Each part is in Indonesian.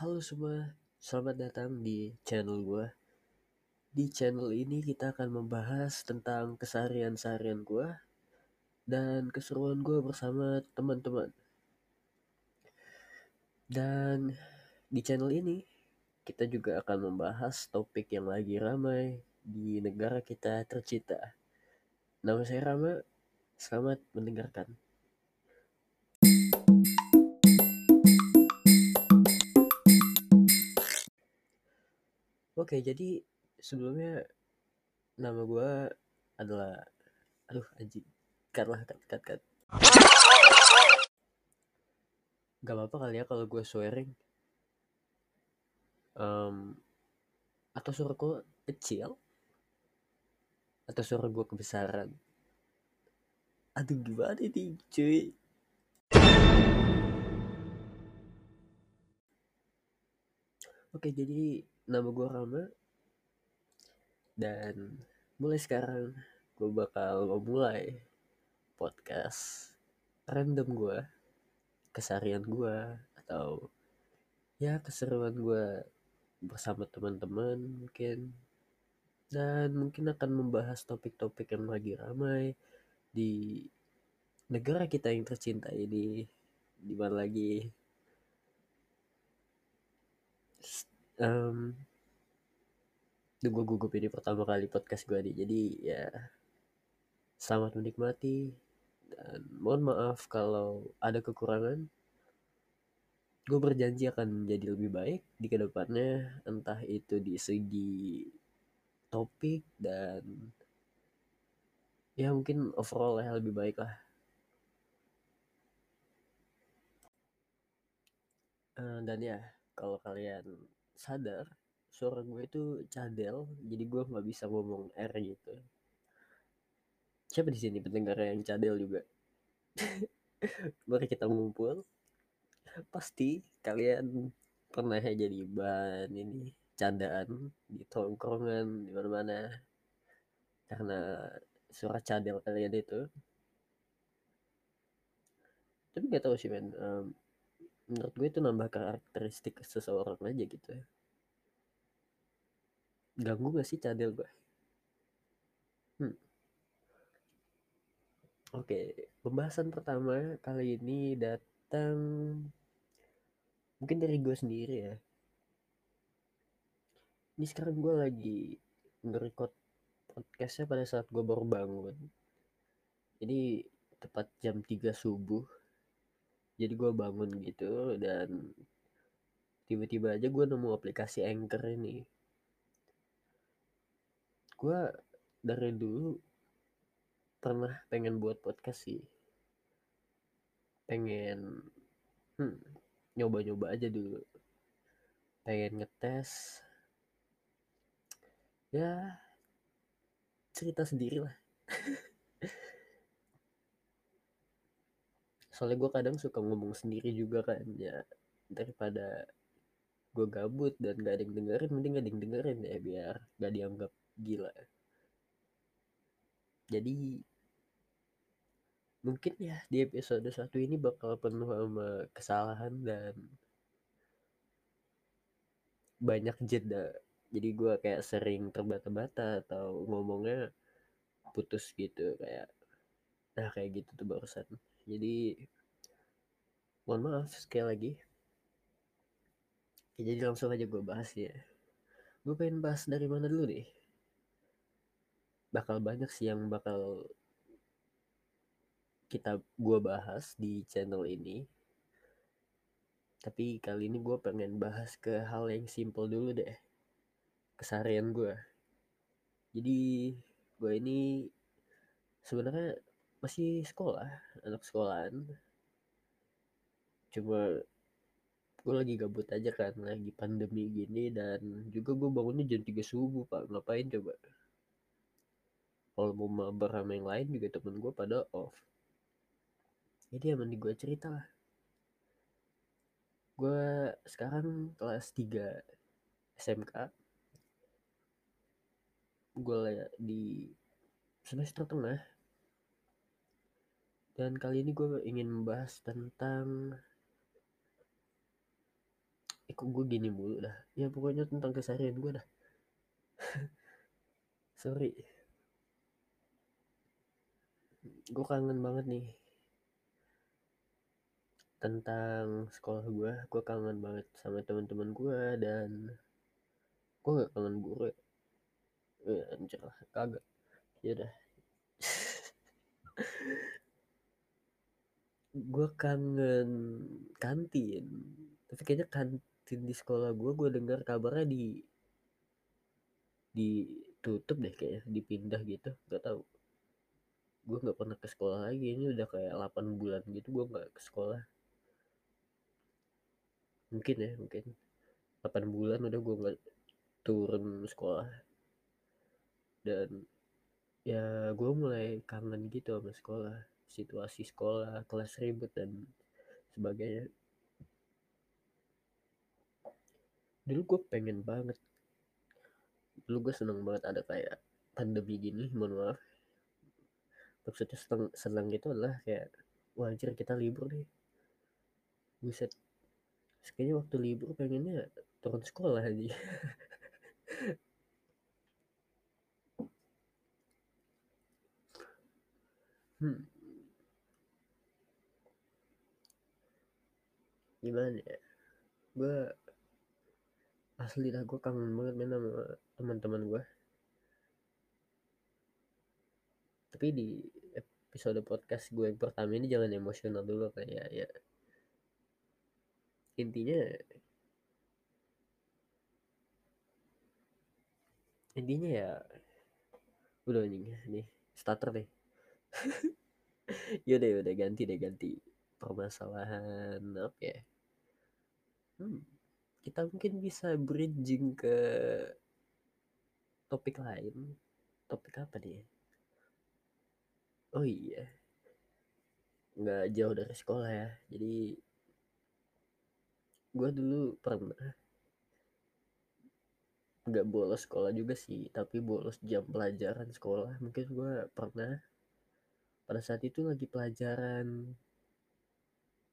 Halo semua, selamat datang di channel gue. Di channel ini kita akan membahas tentang keseharian-seharian gue dan keseruan gue bersama teman-teman. Dan di channel ini kita juga akan membahas topik yang lagi ramai di negara kita tercinta. Nama saya Rama, selamat mendengarkan. Oke, jadi sebelumnya nama gue adalah aduh anjing. Cut lah cut cut cut. Gak apa-apa kali ya kalau gue swearing. Um, atau suara gue kecil? Atau suara gue kebesaran? Aduh gimana nih cuy? Oke jadi nama gue Rama. Dan mulai sekarang gue bakal memulai podcast random gue kesarian gue atau ya keseruan gue bersama teman-teman mungkin. Dan mungkin akan membahas topik-topik yang lagi ramai di negara kita yang tercinta ini. Di mana lagi? Um, gue gugup ini pertama kali podcast gue nih. Jadi ya selamat menikmati dan mohon maaf kalau ada kekurangan. Gue berjanji akan menjadi lebih baik di ke depannya entah itu di segi topik dan ya mungkin overall ya lebih baik lah. Uh, dan ya kalau kalian sadar suara gue itu cadel jadi gue nggak bisa ngomong R gitu. Siapa di sini pendengar yang cadel juga? Mari kita ngumpul. Pasti kalian pernah ya jadi bahan ini candaan di tongkrongan di mana-mana. Karena suara cadel kalian itu. Tapi nggak tahu sih men. Um, menurut gue itu nambah karakteristik seseorang aja gitu ya ganggu gak sih cadel gue hmm. oke pembahasan pertama kali ini datang mungkin dari gue sendiri ya. Ini sekarang gue lagi nge-record podcastnya pada saat gue baru bangun. Jadi tepat jam 3 subuh. Jadi gue bangun gitu dan tiba-tiba aja gue nemu aplikasi Anchor ini gue dari dulu pernah pengen buat podcast sih. Pengen hmm, nyoba-nyoba aja dulu. Pengen ngetes. Ya cerita sendiri lah. Soalnya gue kadang suka ngomong sendiri juga kan ya. Daripada gue gabut dan gak ada yang dengerin mending gak ada yang dengerin ya biar gak dianggap gila. Jadi mungkin ya di episode satu ini bakal penuh sama kesalahan dan banyak jeda. Jadi gue kayak sering terbata-bata atau ngomongnya putus gitu kayak nah kayak gitu tuh barusan. Jadi mohon maaf sekali lagi. Ya, jadi langsung aja gue bahas ya. Gue pengen bahas dari mana dulu nih bakal banyak sih yang bakal kita gue bahas di channel ini. Tapi kali ini gue pengen bahas ke hal yang simple dulu deh. Kesarian gue jadi gue ini sebenarnya masih sekolah anak sekolahan. Cuma gue lagi gabut aja kan lagi pandemi gini dan juga gue bangunnya jam 3 subuh pak. Ngapain coba kalau mau mabar sama yang lain juga temen gue pada off. Jadi ya mending gue cerita lah. Gue sekarang kelas 3 SMK gue di semester tengah. Dan kali ini gue ingin membahas tentang kok gue gini mulu dah? Ya pokoknya tentang keseharian gue dah. Sorry gue kangen banget nih tentang sekolah gue gue kangen banget sama teman-teman gue dan gue gak kangen guru ya, ya anjir kagak. Ya dah gue kangen kantin. Tapi kayaknya kantin di sekolah gue gue dengar kabarnya di ditutup deh kayaknya dipindah gitu. Gak tahu gue nggak pernah ke sekolah lagi. Ini udah kayak 8 bulan gitu gue nggak ke sekolah. Mungkin ya mungkin. 8 bulan udah gue nggak turun sekolah. Dan ya gue mulai kangen gitu sama sekolah. Situasi sekolah kelas ribet dan sebagainya. Dulu gue pengen banget. Dulu gue seneng banget ada kayak pandemi gini mohon maaf maksudnya seneng, seneng itu adalah kayak wajar kita libur nih. Buset. Kayaknya waktu libur pengennya turun sekolah aja hmm. gimana ya? Gue asli dah gue kangen banget main sama teman-teman gue tapi di episode podcast gue yang pertama ini jangan emosional dulu kayak ya intinya intinya ya udah nih nih starter deh. Yaudah yaudah ganti deh ganti. Permasalahan apa ya hmm, kita mungkin bisa bridging ke topik lain. Topik apa nih oh iya. Nggak jauh dari sekolah ya. Jadi gue dulu pernah nggak bolos sekolah juga sih tapi bolos jam pelajaran sekolah. Mungkin gue pernah. Pada saat itu lagi pelajaran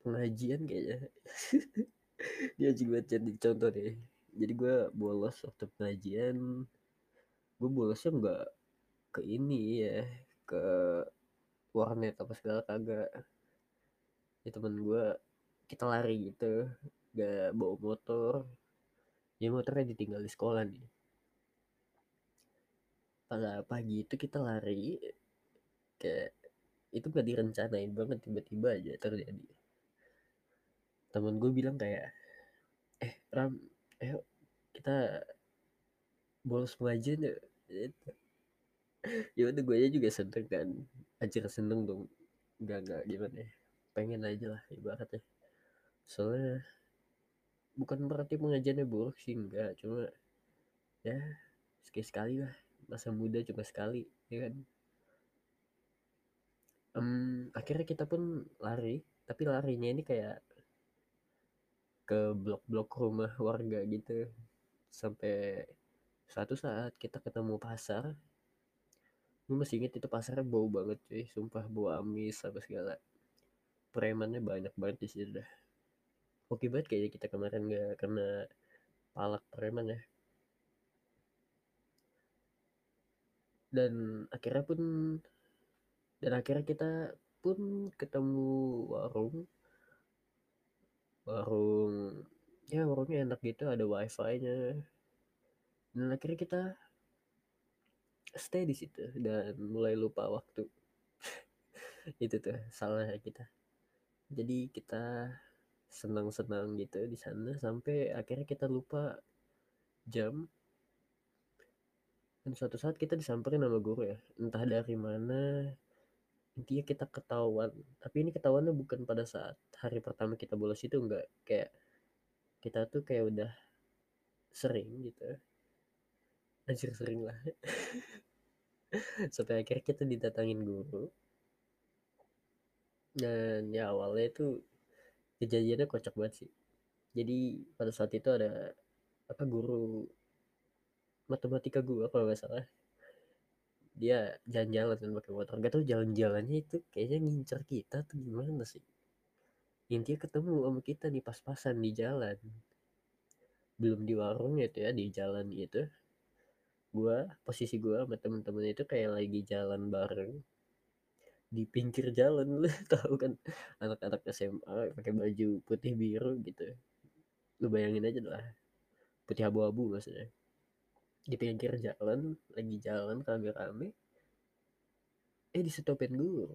pengajian kayaknya. Dia juga jadi contoh deh jadi gue bolos waktu pengajian. Gue bolosnya nggak ke ini ya ke warnet apa segala kagak. Ya temen gue kita lari gitu gak bawa motor. Ya motornya ditinggal di sekolah nih. Pada pagi itu kita lari kayak itu gak direncanain banget tiba-tiba aja terjadi. Temen gue bilang kayak eh Ram ayo kita bolos pengajian gitu. Ya udah gue aja juga seneng kan. Anjir seneng dong. Gak gak gimana ya? Pengen aja lah ibaratnya. Soalnya bukan berarti pengajiannya buruk sih enggak cuma ya sekali sekali lah. Masa muda cuma sekali ya kan? Um, akhirnya kita pun lari. Tapi larinya ini kayak ke blok-blok rumah warga gitu. Sampai suatu saat kita ketemu pasar gue masih inget itu pasarnya bau banget cuy. Sumpah bau amis apa segala. Premannya banyak banget di situ dah. Oke banget kayaknya kita kemarin gak kena palak preman ya. Dan akhirnya pun dan akhirnya kita pun ketemu warung. Warung ya warungnya enak gitu ada wifi nya dan akhirnya kita stay di situ dan mulai lupa waktu. Itu tuh salahnya kita. Jadi kita senang-senang gitu di sana sampai akhirnya kita lupa jam. Dan suatu saat kita disamperin sama guru ya. Entah dari mana intinya kita ketahuan. Tapi ini ketahuannya bukan pada saat hari pertama kita bolos itu enggak. Kayak kita tuh kayak udah sering gitu anjir sering lah. Sampai akhirnya kita didatangin guru. Dan ya awalnya itu kejadiannya kocak banget sih. Jadi pada saat itu ada apa guru matematika gue kalau nggak salah. Dia jalan-jalan kan pakai motor. Gak tau jalan-jalannya itu kayaknya ngincer kita tuh gimana sih. Intinya ketemu sama kita nih pas-pasan di jalan. Belum di warung gitu ya di jalan gitu gue posisi gue sama temen-temen itu kayak lagi jalan bareng. Di pinggir jalan lu tahu kan? Anak-anak SMA pakai baju putih biru gitu. Lu bayangin aja lah putih abu-abu maksudnya. Di pinggir jalan lagi jalan kagak rame eh disetopin guru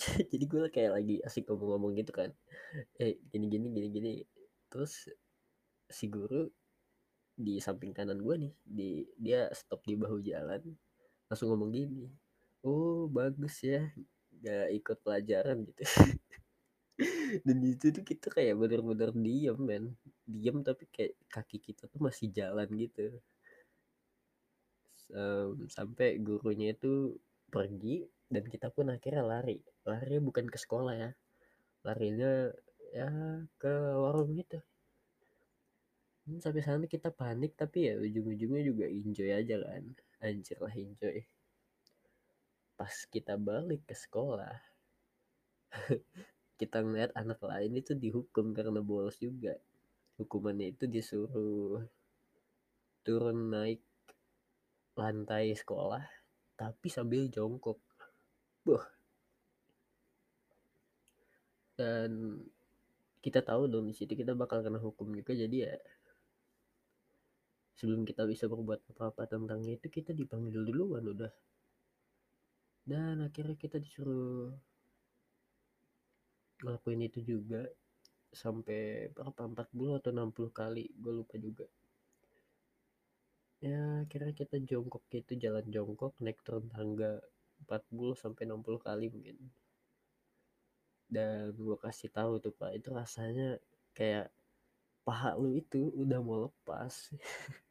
jadi gue kayak lagi asik ngomong-ngomong gitu kan. Eh gini gini gini gini terus si guru di samping kanan gue nih di dia stop di bahu jalan langsung ngomong gini oh bagus ya gak ikut pelajaran gitu. Dan di situ tuh kita kayak bener-bener diem men. Diem tapi kayak kaki kita tuh masih jalan gitu. Um, sampai gurunya itu pergi dan kita pun akhirnya lari. Lari bukan ke sekolah ya. Larinya ya ke warung gitu sampai sana kita panik tapi ya ujung-ujungnya juga enjoy aja kan. Anjir lah enjoy. Pas kita balik ke sekolah kita ngeliat anak lain itu dihukum karena bolos juga. Hukumannya itu disuruh turun naik lantai sekolah tapi sambil jongkok. Buh. dan kita tahu dong di situ kita bakal kena hukum juga jadi ya sebelum kita bisa berbuat apa-apa tentang itu kita dipanggil duluan udah. Dan akhirnya kita disuruh ngelakuin itu juga sampai berapa 40 atau 60 kali gue lupa juga. Ya kira kita jongkok gitu jalan jongkok naik turun tangga 40 sampai 60 kali mungkin. Dan gue kasih tahu tuh pak itu rasanya kayak paha lu itu udah mau lepas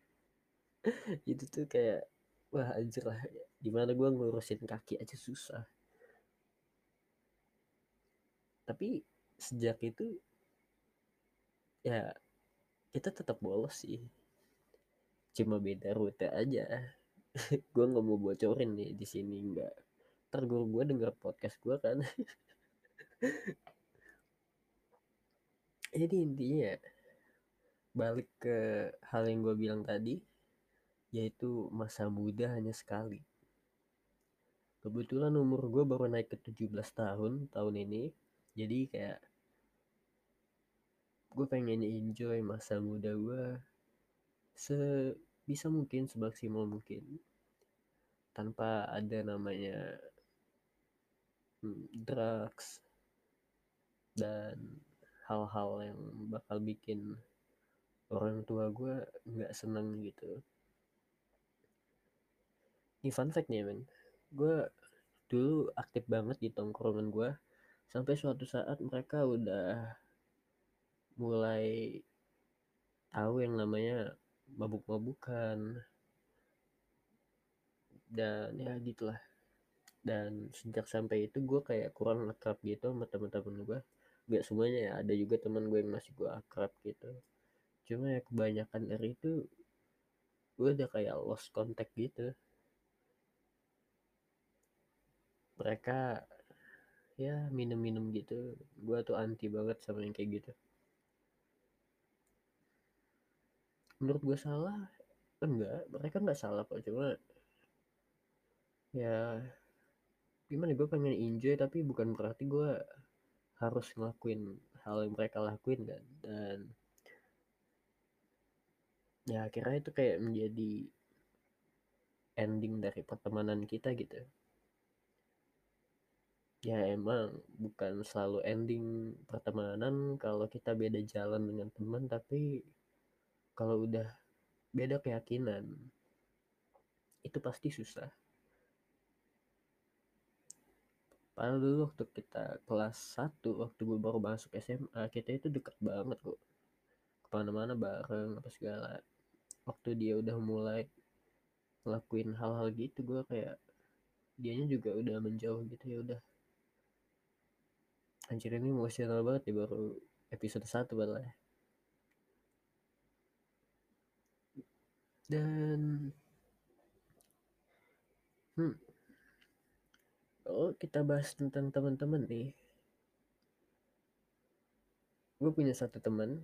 itu tuh kayak wah anjir lah gimana gue ngurusin kaki aja susah. Tapi sejak itu ya kita tetap bolos sih. Cuma beda rute aja. Gue nggak mau bocorin nih di sini nggak. Ntar gue denger podcast gue kan. Jadi intinya balik ke hal yang gue bilang tadi yaitu masa muda hanya sekali. Kebetulan umur gue baru naik ke 17 tahun tahun ini. Jadi kayak gue pengen enjoy masa muda gue sebisa mungkin, semaksimal mungkin. Tanpa ada namanya hmm, drugs dan hal-hal yang bakal bikin orang tua gue nggak seneng gitu ini fun fact nih men. Gue dulu aktif banget di tongkrongan gue sampai suatu saat mereka udah mulai tahu yang namanya mabuk-mabukan. Dan ya gitulah. Dan sejak sampai itu gue kayak kurang akrab gitu sama teman-teman gue gak semuanya ya ada juga teman gue yang masih gue akrab gitu. Cuma ya kebanyakan dari itu gue udah kayak lost contact gitu mereka ya minum-minum gitu. Gue tuh anti banget sama yang kayak gitu. Menurut gue salah enggak. Mereka nggak salah kok cuma ya gimana gue pengen enjoy tapi bukan berarti gue harus ngelakuin hal yang mereka lakuin kan. Dan ya akhirnya itu kayak menjadi ending dari pertemanan kita gitu ya emang bukan selalu ending pertemanan kalau kita beda jalan dengan teman tapi kalau udah beda keyakinan itu pasti susah. Padahal dulu waktu kita kelas 1 waktu gue baru masuk SMA kita itu deket banget kok. Ke mana-mana bareng apa segala. Waktu dia udah mulai ngelakuin hal-hal gitu gue kayak dianya juga udah menjauh gitu ya udah Anjir ini emosional banget nih baru episode 1 padahal ya. Dan hmm. Oh, kita bahas tentang teman-teman nih. Gue punya satu teman.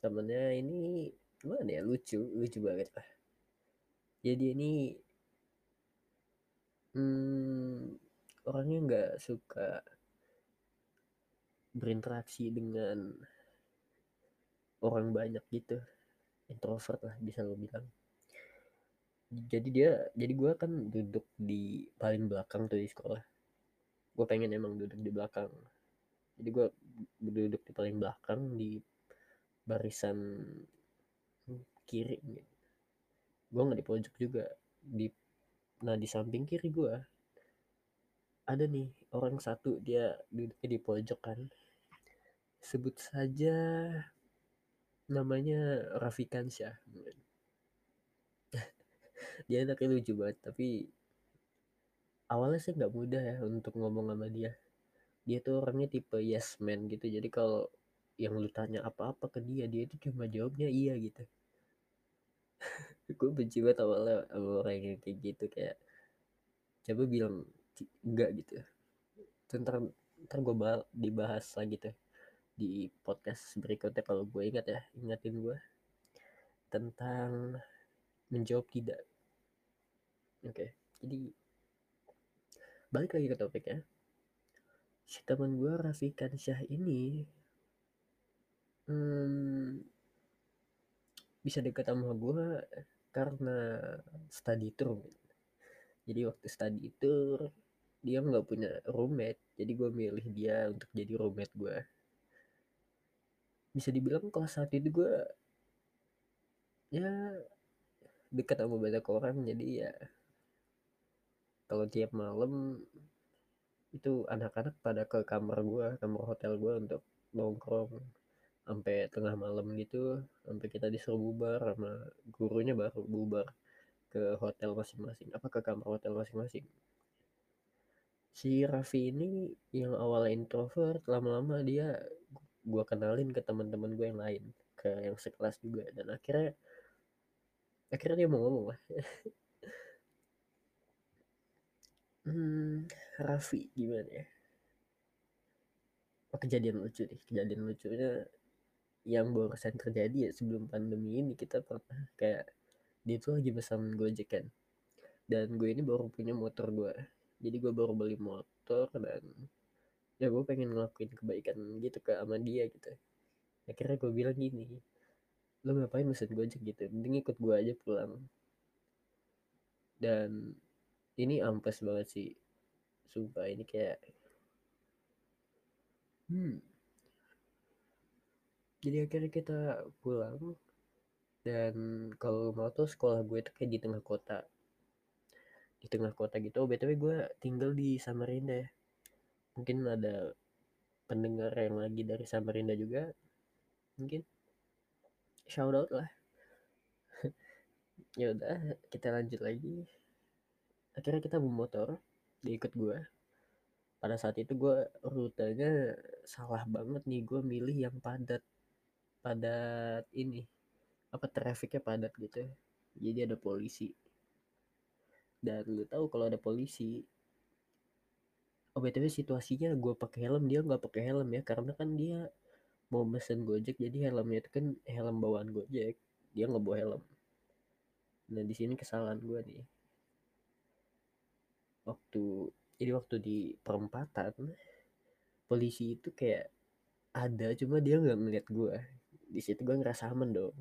Temennya ini gimana ya lucu lucu banget lah jadi ini hmm, orangnya nggak suka berinteraksi dengan orang banyak gitu. Introvert lah bisa lo bilang. Jadi dia jadi gue kan duduk di paling belakang tuh di sekolah. Gue pengen emang duduk di belakang. Jadi gue duduk di paling belakang di barisan kiri gitu. gue nggak di pojok juga di nah di samping kiri gue ada nih orang satu dia duduknya di pojok kan sebut saja namanya Rafikan Syah dia anaknya lucu banget tapi awalnya sih nggak mudah ya untuk ngomong sama dia. Dia tuh orangnya tipe yes man gitu jadi kalau yang lu tanya apa-apa ke dia dia itu cuma jawabnya iya gitu. Gue benci banget awalnya sama orang yang kayak gitu kayak coba bilang enggak gitu. Ntar ntar gue dibahas lagi tuh di podcast berikutnya kalau gue ingat ya ingatin gue tentang menjawab tidak. Oke okay. jadi balik lagi ke topik ya. Si teman gue Rafikan Syah ini hmm, bisa dekat sama gue karena study tour jadi waktu study tour dia nggak punya roommate. Jadi gue milih dia untuk jadi roommate gue bisa dibilang kalau saat itu gue ya dekat sama banyak orang. Jadi ya kalau tiap malam itu anak-anak pada ke kamar gue kamar hotel gue untuk nongkrong. Sampai tengah malam gitu sampai kita disuruh bubar sama gurunya baru bubar ke hotel masing-masing apa ke kamar hotel masing-masing. Si Raffi ini yang awalnya introvert lama-lama dia gue kenalin ke teman-teman gue yang lain ke yang sekelas juga. Dan akhirnya akhirnya dia mau ngomong lah. Hmm, Raffi gimana ya? Oh, kejadian lucu nih. Kejadian lucunya yang barusan terjadi ya sebelum pandemi ini. Kita pernah kayak dia tuh lagi pesan gojek kan. Dan gue ini baru punya motor gue jadi gue baru beli motor dan ya gue pengen ngelakuin kebaikan gitu ke sama dia gitu. Akhirnya gue bilang gini lo ngapain mesen gojek gitu? Mending ikut gue aja pulang. Dan ini ampas banget sih. Sumpah ini kayak hmm. Jadi akhirnya kita pulang dan kalau mau tuh sekolah gue itu kayak di tengah kota. Di tengah kota gitu. Oh btw gue tinggal di Samarinda mungkin ada pendengar yang lagi dari Samarinda juga mungkin. Shout out lah. Ya udah kita lanjut lagi. Akhirnya kita motor diikut gue pada saat itu gue rutenya salah banget nih gue milih yang padat padat ini apa trafiknya padat gitu jadi ada polisi. Dan lu tahu kalau ada polisi oh btw situasinya gue pakai helm dia nggak pakai helm ya karena kan dia mau mesen gojek jadi helmnya itu kan helm bawaan gojek dia nggak bawa helm. Nah di sini kesalahan gue nih. Waktu jadi waktu di perempatan polisi itu kayak ada cuma dia nggak melihat gue di situ gue ngerasa aman dong.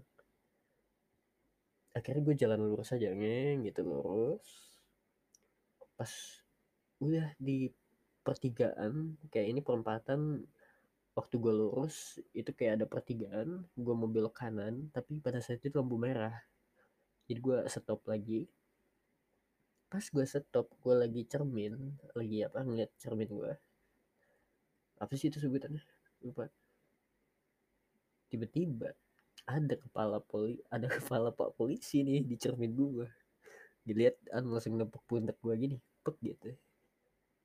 Akhirnya gue jalan lurus aja ngeng gitu lurus. Pas udah di pertigaan kayak ini perempatan waktu gue lurus itu kayak ada pertigaan gue belok kanan tapi pada saat itu lampu merah. Jadi gue stop lagi. Pas gue stop gue lagi cermin lagi apa ngeliat cermin gue apa sih itu sebutannya? Lupa. Tiba-tiba ada kepala poli ada kepala pak polisi nih di cermin gue dilihat anu langsung nepuk pundak gue gini pek gitu.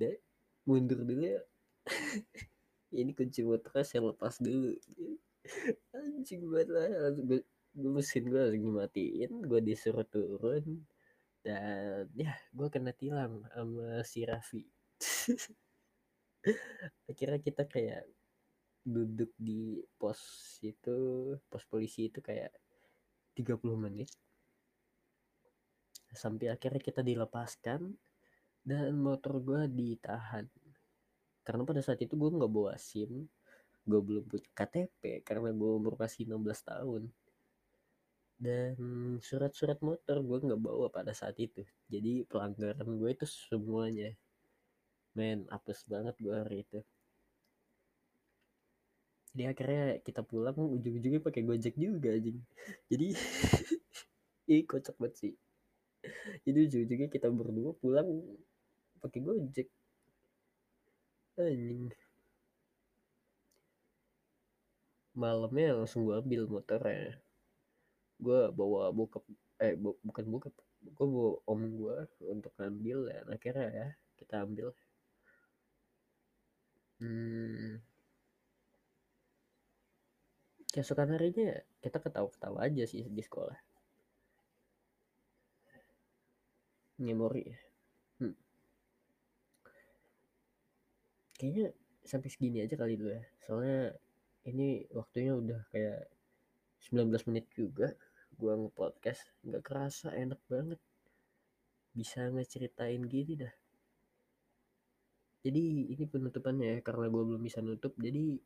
Deh mundur dulu ya. Ini kunci motornya saya lepas dulu. Anjing banget lah. Gue, mesin gue langsung dimatiin gue disuruh turun. Dan ya gue kena tilang sama si Raffi. Akhirnya kita kayak duduk di pos itu pos polisi itu kayak 30 menit. Sampai akhirnya kita dilepaskan dan motor gue ditahan. Karena pada saat itu gue nggak bawa sim gue belum punya KTP karena gue umur masih 16 tahun. Dan surat-surat motor gue nggak bawa pada saat itu. Jadi pelanggaran gue itu semuanya men apes banget gue hari itu. Jadi akhirnya kita pulang ujung-ujungnya pakai gojek juga anjing. Jadi ih kocak banget sih. Jadi ujung-ujungnya kita berdua pulang pakai gojek. Anjing. Malamnya langsung gue ambil motornya. Gue bawa bokap eh bu, bukan bokap. Gue bawa om gue untuk ngambil dan akhirnya ya kita ambil. Hmm, keesokan harinya kita ketawa-ketawa aja sih di sekolah. Memori ya kayaknya sampai segini aja kali dulu ya. Soalnya ini waktunya udah kayak 19 menit juga gua nge-podcast. Nggak kerasa enak banget. Bisa ngeceritain gini dah. Jadi ini penutupannya ya karena gue belum bisa nutup. Jadi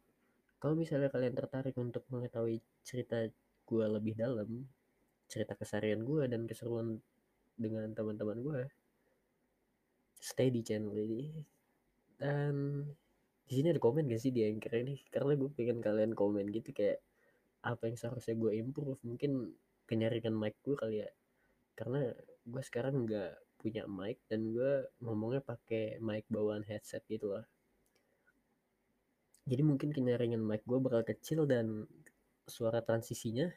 kalau misalnya kalian tertarik untuk mengetahui cerita gue lebih dalam cerita keseharian gue dan keseruan dengan teman-teman gue stay di channel ini dan di sini ada komen gak sih di anchor ini? Karena gue pengen kalian komen gitu kayak apa yang seharusnya gue improve? Mungkin kenyaringan mic gue kali ya. Karena gue sekarang nggak punya mic dan gue ngomongnya pakai mic bawaan headset gitu lah. Jadi mungkin kenyaringan mic gue bakal kecil dan suara transisinya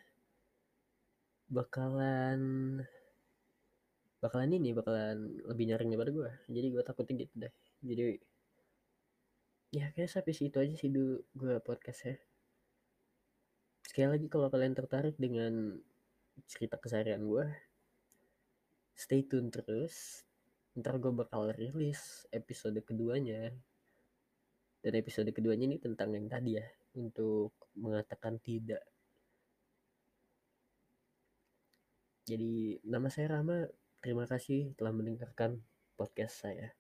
bakalan bakalan ini bakalan lebih nyaring daripada gue. Jadi gue takutnya gitu deh. Jadi ya kayak sampai situ aja sih dulu gue podcast ya sekali lagi kalau kalian tertarik dengan cerita keseharian gue stay tune terus. Ntar gue bakal rilis episode keduanya. Dan episode keduanya ini tentang yang tadi ya untuk mengatakan tidak. Jadi nama saya Rama. Terima kasih telah mendengarkan podcast saya